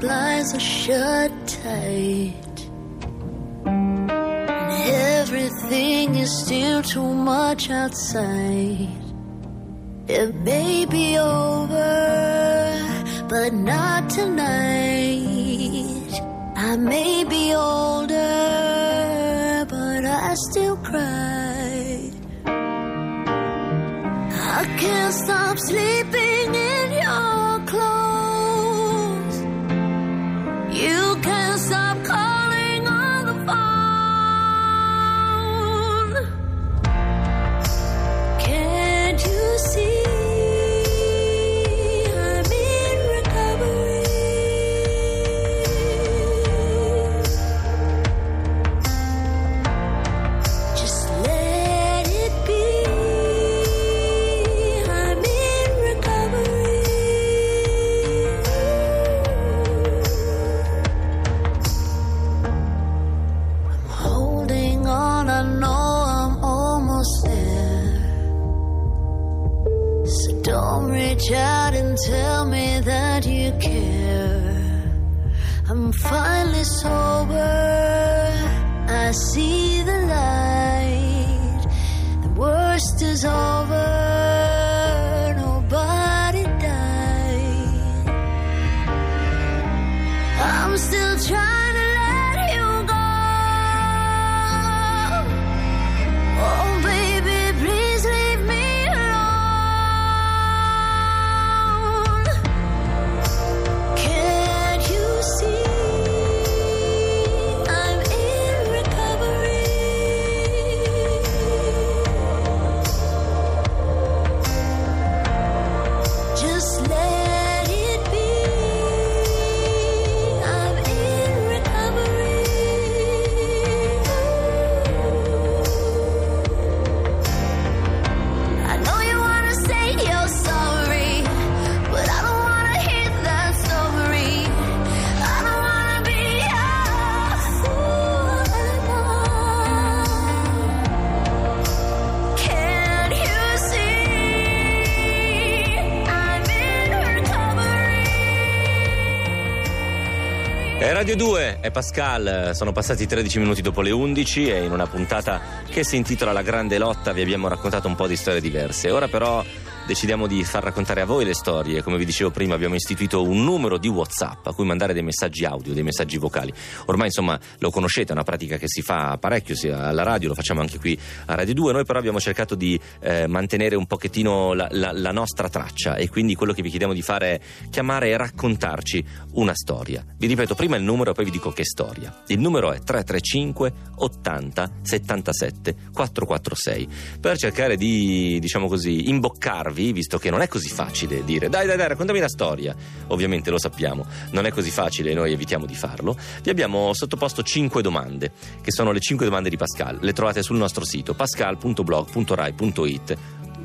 Blinds are shut tight. And everything is still too much outside. It may be over, but not tonight. I may be older, but I still cry. I can't stop sleeping in your You can't Radio 2, è Pascal, sono passati 13 minuti dopo le 11 e in una puntata che si intitola La grande lotta vi abbiamo raccontato un po' di storie diverse. Ora però decidiamo di far raccontare a voi le storie. Come vi dicevo prima abbiamo istituito un numero di WhatsApp a cui mandare dei messaggi audio, dei messaggi vocali. Ormai insomma lo conoscete, è una pratica che si fa parecchio sia alla radio, lo facciamo anche qui a Radio 2. Noi però abbiamo cercato di eh, mantenere un pochettino la, la- la nostra traccia e quindi quello che vi chiediamo di fare è chiamare e raccontarci una storia. Vi ripeto prima il numero e poi vi dico che storia. Il numero è 335 80 77 446 per cercare di, diciamo così, imboccarvi, visto che non è così facile dire dai dai dai raccontami la storia. Ovviamente lo sappiamo, non è così facile e noi evitiamo di farlo. Vi abbiamo sottoposto 5 domande, che sono le 5 domande di Pascal. Le trovate sul nostro sito pascal.blog.rai.it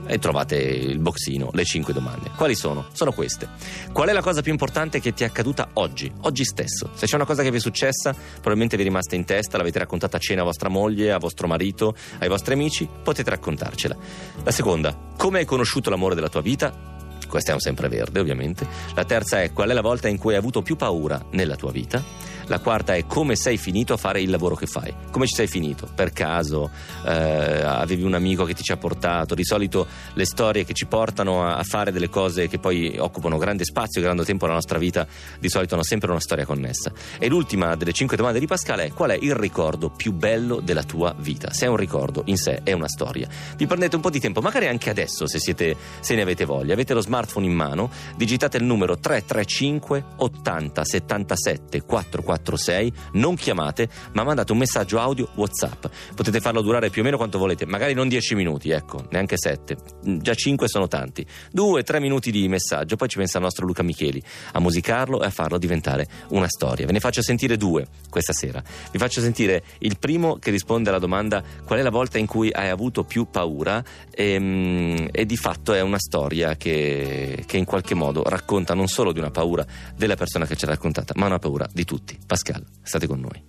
e trovate il boxino, le 5 domande. Quali sono? Sono queste. Qual è la cosa più importante che ti è accaduta oggi, oggi stesso? Se c'è una cosa che vi è successa, probabilmente vi è rimasta in testa, l'avete raccontata a cena a vostra moglie, a vostro marito, ai vostri amici, potete raccontarcela. La seconda, come hai conosciuto l'amore della tua vita? Questa è un sempreverde, ovviamente. La terza è qual è la volta in cui hai avuto più paura nella tua vita? La quarta è come sei finito a fare il lavoro che fai. Come ci sei finito? Per caso? Eh, avevi un amico che ti ci ha portato? Di solito le storie che ci portano a, a fare delle cose che poi occupano grande spazio e grande tempo nella nostra vita, di solito hanno sempre una storia connessa. E l'ultima delle cinque domande di Pascal è qual è il ricordo più bello della tua vita? Se è un ricordo in sé, è una storia. Vi prendete un po' di tempo, magari anche adesso se, siete, se ne avete voglia. Avete lo smartphone in mano, digitate il numero 335 80 77 446, non chiamate, ma mandate un messaggio audio WhatsApp. Potete farlo durare più o meno quanto volete, magari non 10 minuti, ecco, neanche 7. Già 5 sono tanti. 2-3 minuti di messaggio, poi ci pensa il nostro Luca Micheli a musicarlo e a farlo diventare una storia. Ve ne faccio sentire due questa sera. Vi faccio sentire il primo che risponde alla domanda qual è la volta in cui hai avuto più paura e, e di fatto è una storia che, che in qualche modo racconta non solo di una paura della persona che ce l'ha raccontata, ma una paura di tutti. Pascal, state con noi.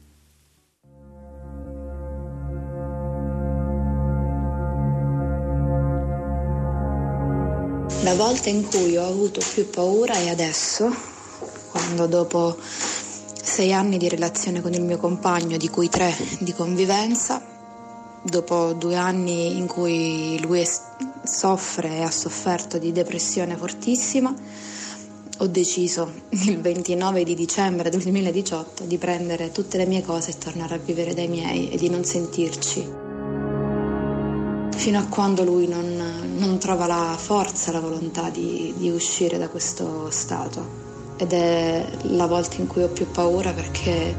La volta in cui ho avuto più paura è adesso, quando dopo sei anni di relazione con il mio compagno, di cui tre di convivenza, dopo due anni in cui lui soffre e ha sofferto di depressione fortissima, ho deciso il 29 di dicembre del 2018 di prendere tutte le mie cose e tornare a vivere dai miei e di non sentirci. Fino a quando lui non, non trova la forza, la volontà di, di uscire da questo stato. Ed è la volta in cui ho più paura perché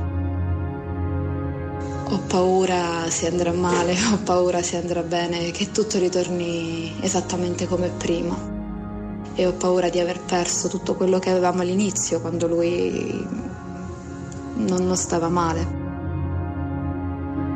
ho paura se andrà male, ho paura se andrà bene, che tutto ritorni esattamente come prima e ho paura di aver perso tutto quello che avevamo all'inizio quando lui non, non stava male.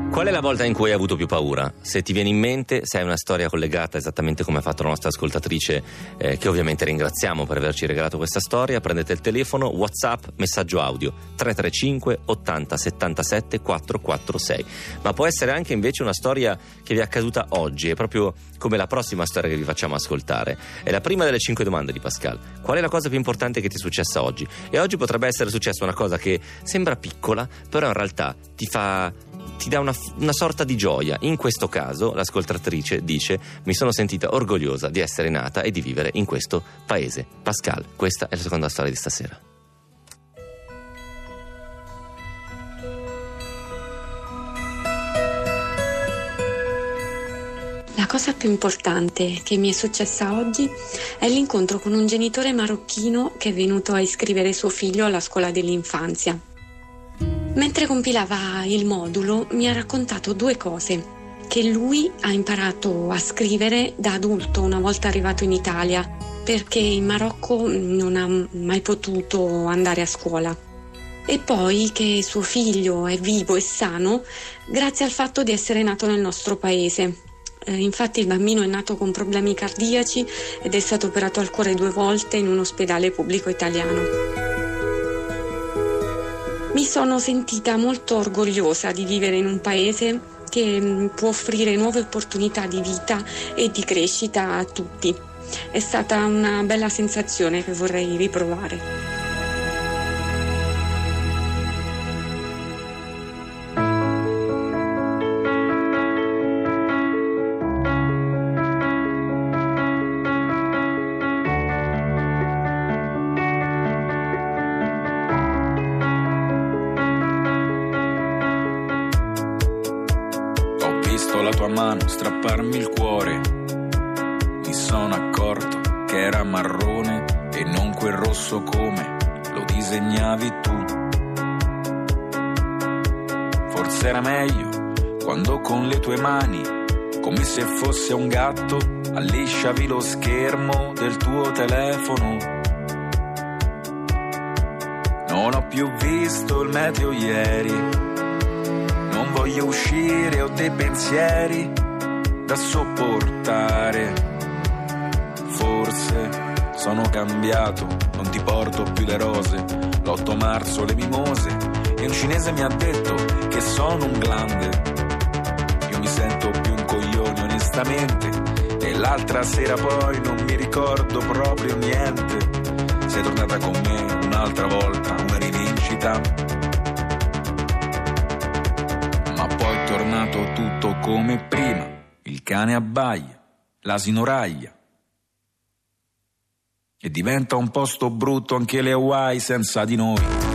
Qual è la volta in cui hai avuto più paura? Se ti viene in mente, se hai una storia collegata esattamente come ha fatto la nostra ascoltatrice, eh, che ovviamente ringraziamo per averci regalato questa storia, prendete il telefono, WhatsApp, messaggio audio 335 80 77 446. Ma può essere anche invece una storia che vi è accaduta oggi, è proprio come la prossima storia che vi facciamo ascoltare. È la prima delle cinque domande di Pascal. Qual è la cosa più importante che ti è successa oggi? E oggi potrebbe essere successa una cosa che sembra piccola, però in realtà ti fa ti dà una, una, sorta di gioia. In questo caso, l'ascoltatrice dice: Mi sono sentita orgogliosa di essere nata e di vivere in questo paese. Pascal, questa è la seconda storia di stasera. La cosa più importante che mi è successa oggi è l'incontro con un genitore marocchino che è venuto a iscrivere suo figlio alla scuola dell'infanzia. Mentre compilava il modulo mi ha raccontato due cose che lui ha imparato a scrivere da adulto una volta arrivato in Italia perché in Marocco non ha mai potuto andare a scuola e poi che suo figlio è vivo e sano grazie al fatto di essere nato nel nostro paese. Eh, infatti il bambino è nato con problemi cardiaci ed è stato operato al cuore due volte in un ospedale pubblico italiano. Mi sono sentita molto orgogliosa di vivere in un paese che mm, può offrire nuove opportunità di vita e di crescita a tutti. È stata una bella sensazione che vorrei riprovare. Strapparmi il cuore. Mi sono accorto che era marrone e non quel rosso come lo disegnavi tu. Forse era meglio quando con le tue mani, come se fosse un gatto, allisciavi lo schermo del tuo telefono. Non ho più visto il meteo ieri voglio uscire, ho dei pensieri da sopportare. Forse sono cambiato, non ti porto più le rose, l'8 marzo le mimose e un cinese mi ha detto che sono un grande. Io mi sento più un coglione onestamente e l'altra sera poi non mi ricordo proprio niente. Sei tornata con me un'altra volta, una rivincita tornato tutto come prima. Cane abbaia, l'asino raglia. E diventa un posto brutto anche le Hawaii senza di noi.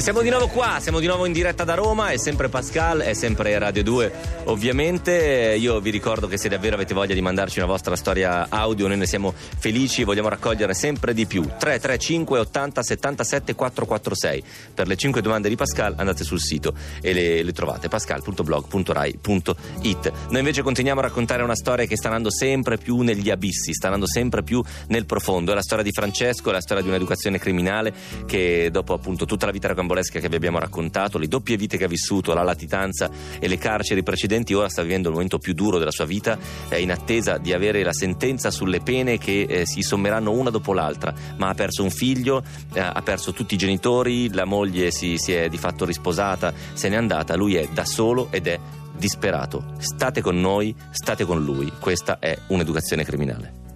E siamo di nuovo qua, siamo di nuovo in diretta da Roma, è sempre Pascal, è sempre Radio 2 ovviamente, io vi ricordo che se davvero avete voglia di mandarci una vostra storia audio noi ne siamo felici, vogliamo raccogliere sempre di più, 335 80 77 446 per le 5 domande di Pascal andate sul sito e le, le trovate pascal.blog.rai.it noi invece continuiamo a raccontare una storia che sta andando sempre più negli abissi, sta andando sempre più nel profondo, è la storia di Francesco, è la storia di un'educazione criminale che dopo appunto tutta la vita rocambolesca che vi abbiamo raccontato, le doppie vite che ha vissuto, la latitanza e le carceri precedenti, ora sta vivendo il momento più duro della sua vita, è in attesa di avere la sentenza sulle pene che eh, si sommeranno una dopo l'altra, ma ha perso un figlio, eh, ha perso tutti i genitori, la moglie si, si è di fatto risposata, se n'è andata, lui è da solo ed è disperato. State con noi, state con lui. Questa è un'educazione criminale.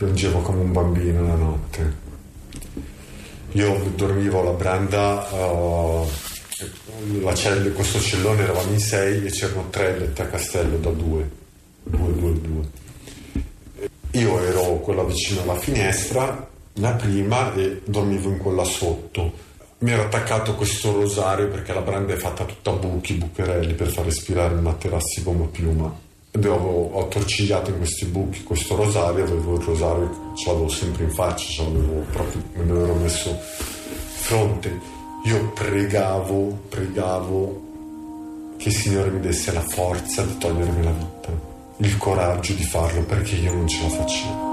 Piangevo come un bambino la notte. Io dormivo alla branda, uh, la cella, questo cellone eravamo in sei e c'erano tre letti a castello da due, due, due, due. Io ero quella vicino alla finestra, la prima, e dormivo in quella sotto mi ero attaccato questo rosario perché la branda è fatta tutta a buchi, bucherelli per far respirare i materassi gomma piuma. Avevo, ho torcigliato in questi buchi questo rosario, avevo il rosario, ce l'avevo sempre in faccia, ce l'avevo proprio, me l'ero messo fronte. Io pregavo, pregavo che il Signore mi desse la forza di togliermi la vita, il coraggio di farlo perché io non ce la facevo.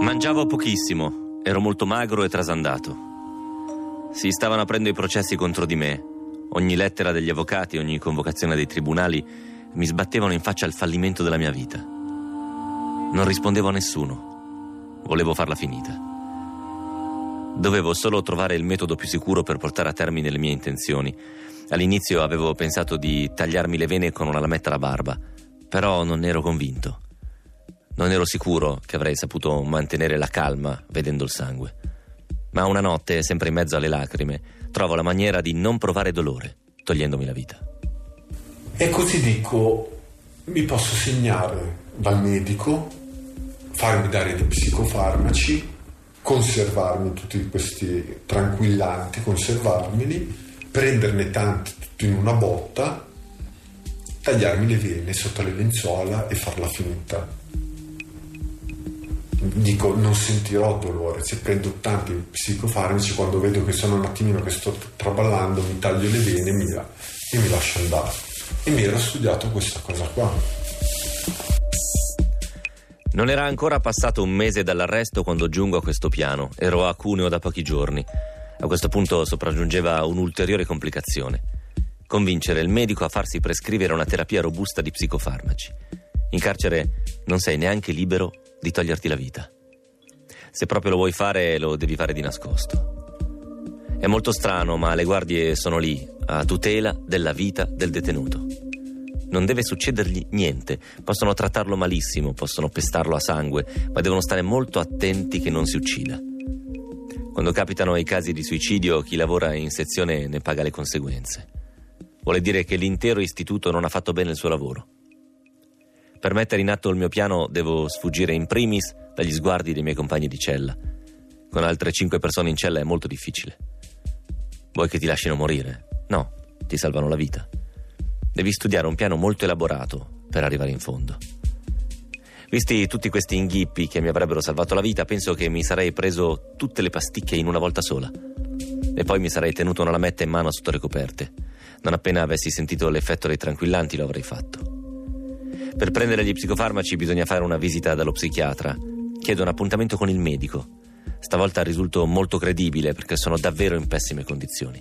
Mangiavo pochissimo, ero molto magro e trasandato. Si stavano aprendo i processi contro di me. Ogni lettera degli avvocati, ogni convocazione dei tribunali mi sbattevano in faccia il fallimento della mia vita. Non rispondevo a nessuno. Volevo farla finita. Dovevo solo trovare il metodo più sicuro per portare a termine le mie intenzioni. All'inizio avevo pensato di tagliarmi le vene con una lametta alla barba, però non ero convinto. Non ero sicuro che avrei saputo mantenere la calma vedendo il sangue ma una notte, sempre in mezzo alle lacrime, trovo la maniera di non provare dolore, togliendomi la vita. E così dico, mi posso segnare dal medico, farmi dare dei psicofarmaci, conservarmi tutti questi tranquillanti, conservarmeli, prenderne tanti tutti in una botta, tagliarmi le vene sotto le lenzuola e farla finita. Dico non sentirò dolore. Se prendo tanti psicofarmaci quando vedo che sono un attimino che sto traballando mi taglio le vene mi, e mi lascio andare e mi era studiato questa cosa qua. Non era ancora passato un mese dall'arresto quando giungo a questo piano. Ero a Cuneo da pochi giorni. A questo punto sopraggiungeva un'ulteriore complicazione. Convincere il medico a farsi prescrivere una terapia robusta di psicofarmaci. In carcere non sei neanche libero di toglierti la vita. Se proprio lo vuoi fare, lo devi fare di nascosto. È molto strano, ma le guardie sono lì, a tutela della vita del detenuto. Non deve succedergli niente, possono trattarlo malissimo, possono pestarlo a sangue, ma devono stare molto attenti che non si uccida. Quando capitano i casi di suicidio, chi lavora in sezione ne paga le conseguenze. Vuole dire che l'intero istituto non ha fatto bene il suo lavoro. Per mettere in atto il mio piano devo sfuggire in primis dagli sguardi dei miei compagni di cella. Con altre cinque persone in cella è molto difficile. Vuoi che ti lasciano morire? No, ti salvano la vita. Devi studiare un piano molto elaborato per arrivare in fondo. Visti tutti questi inghippi che mi avrebbero salvato la vita, penso che mi sarei preso tutte le pasticche in una volta sola. E poi mi sarei tenuto una lametta in mano sotto le coperte. Non appena avessi sentito l'effetto dei tranquillanti lo avrei fatto. Per prendere gli psicofarmaci bisogna fare una visita dallo psichiatra. Chiedo un appuntamento con il medico. Stavolta risulto molto credibile perché sono davvero in pessime condizioni.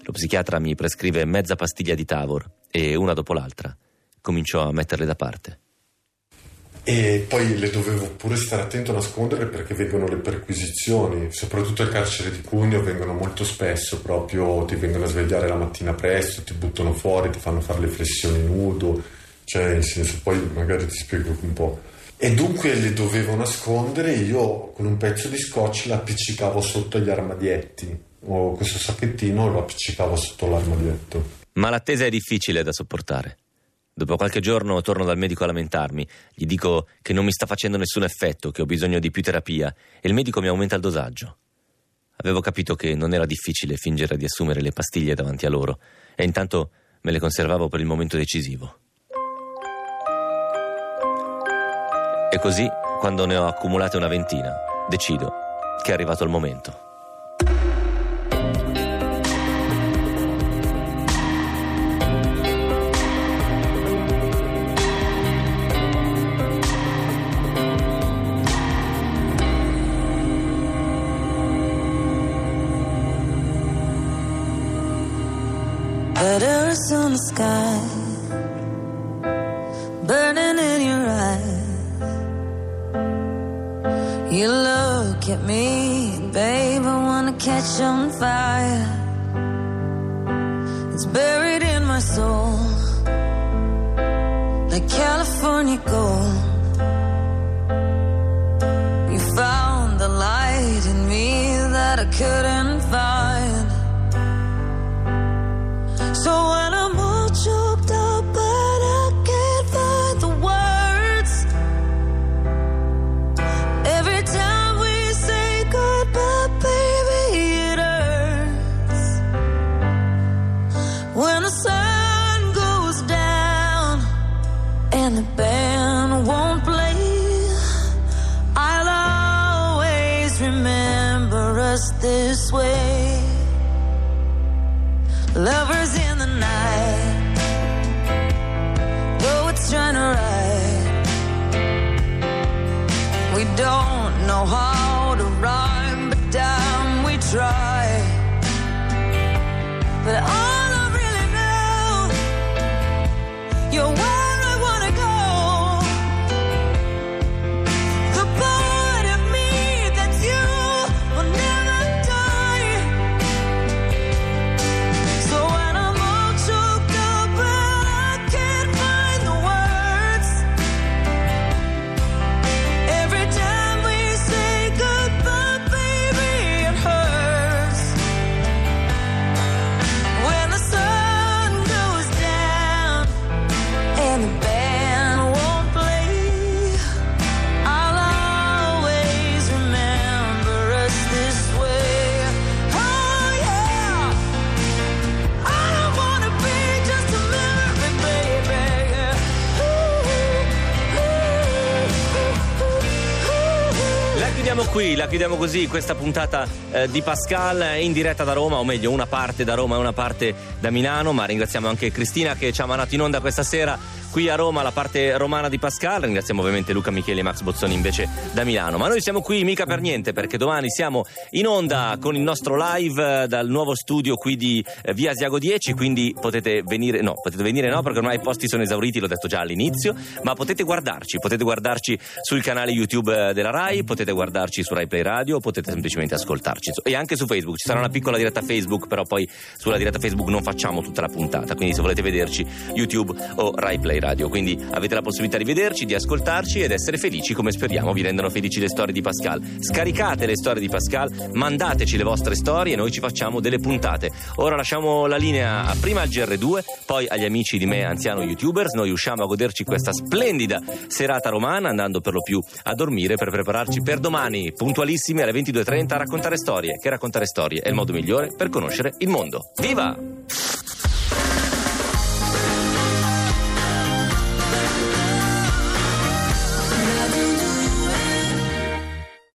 Lo psichiatra mi prescrive mezza pastiglia di Tavor e una dopo l'altra comincio a metterle da parte. E poi le dovevo pure stare attento a nascondere perché vengono le perquisizioni, soprattutto al carcere di Cuneo vengono molto spesso, proprio ti vengono a svegliare la mattina presto, ti buttano fuori, ti fanno fare le flessioni nudo, cioè nel senso poi magari ti spiego un po'. E dunque le dovevo nascondere io con un pezzo di scotch l'appiccicavo sotto gli armadietti o questo sacchettino lo appiccicavo sotto l'armadietto. Ma l'attesa è difficile da sopportare. Dopo qualche giorno torno dal medico a lamentarmi, gli dico che non mi sta facendo nessun effetto, che ho bisogno di più terapia e il medico mi aumenta il dosaggio. Avevo capito che non era difficile fingere di assumere le pastiglie davanti a loro e intanto me le conservavo per il momento decisivo. E così, quando ne ho accumulate una ventina, decido che è arrivato il momento. Letters on the sky, catch on fire. La chiudiamo così, questa puntata eh, di Pascal in diretta da Roma, o meglio una parte da Roma e una parte da Milano, ma ringraziamo anche Cristina che ci ha mandato in onda questa sera qui a Roma la parte romana di Pascal, ringraziamo ovviamente Luca Michele e Max Bozzoni invece da Milano, ma noi siamo qui mica per niente perché domani siamo in onda con il nostro live eh, dal nuovo studio qui di eh, Via Asiago 10, quindi potete venire, no, potete venire no perché ormai i posti sono esauriti, l'ho detto già all'inizio, ma potete guardarci, potete guardarci sul canale YouTube eh, della RAI, potete guardarci su Rai Radio, potete semplicemente ascoltarci e anche su Facebook, ci sarà una piccola diretta Facebook, però poi sulla diretta Facebook non facciamo tutta la puntata, quindi se volete vederci YouTube o Rai Play Radio, quindi avete la possibilità di vederci, di ascoltarci ed essere felici come speriamo vi rendano felici le storie di Pascal. Scaricate le storie di Pascal, mandateci le vostre storie e noi ci facciamo delle puntate. Ora lasciamo la linea prima al GR2, poi agli amici di me anziano youtubers, noi usciamo a goderci questa splendida serata romana andando per lo più a dormire per prepararci per domani, puntualissimi alle 22.30 a raccontare storie, che raccontare storie è il modo migliore per conoscere il mondo. Viva!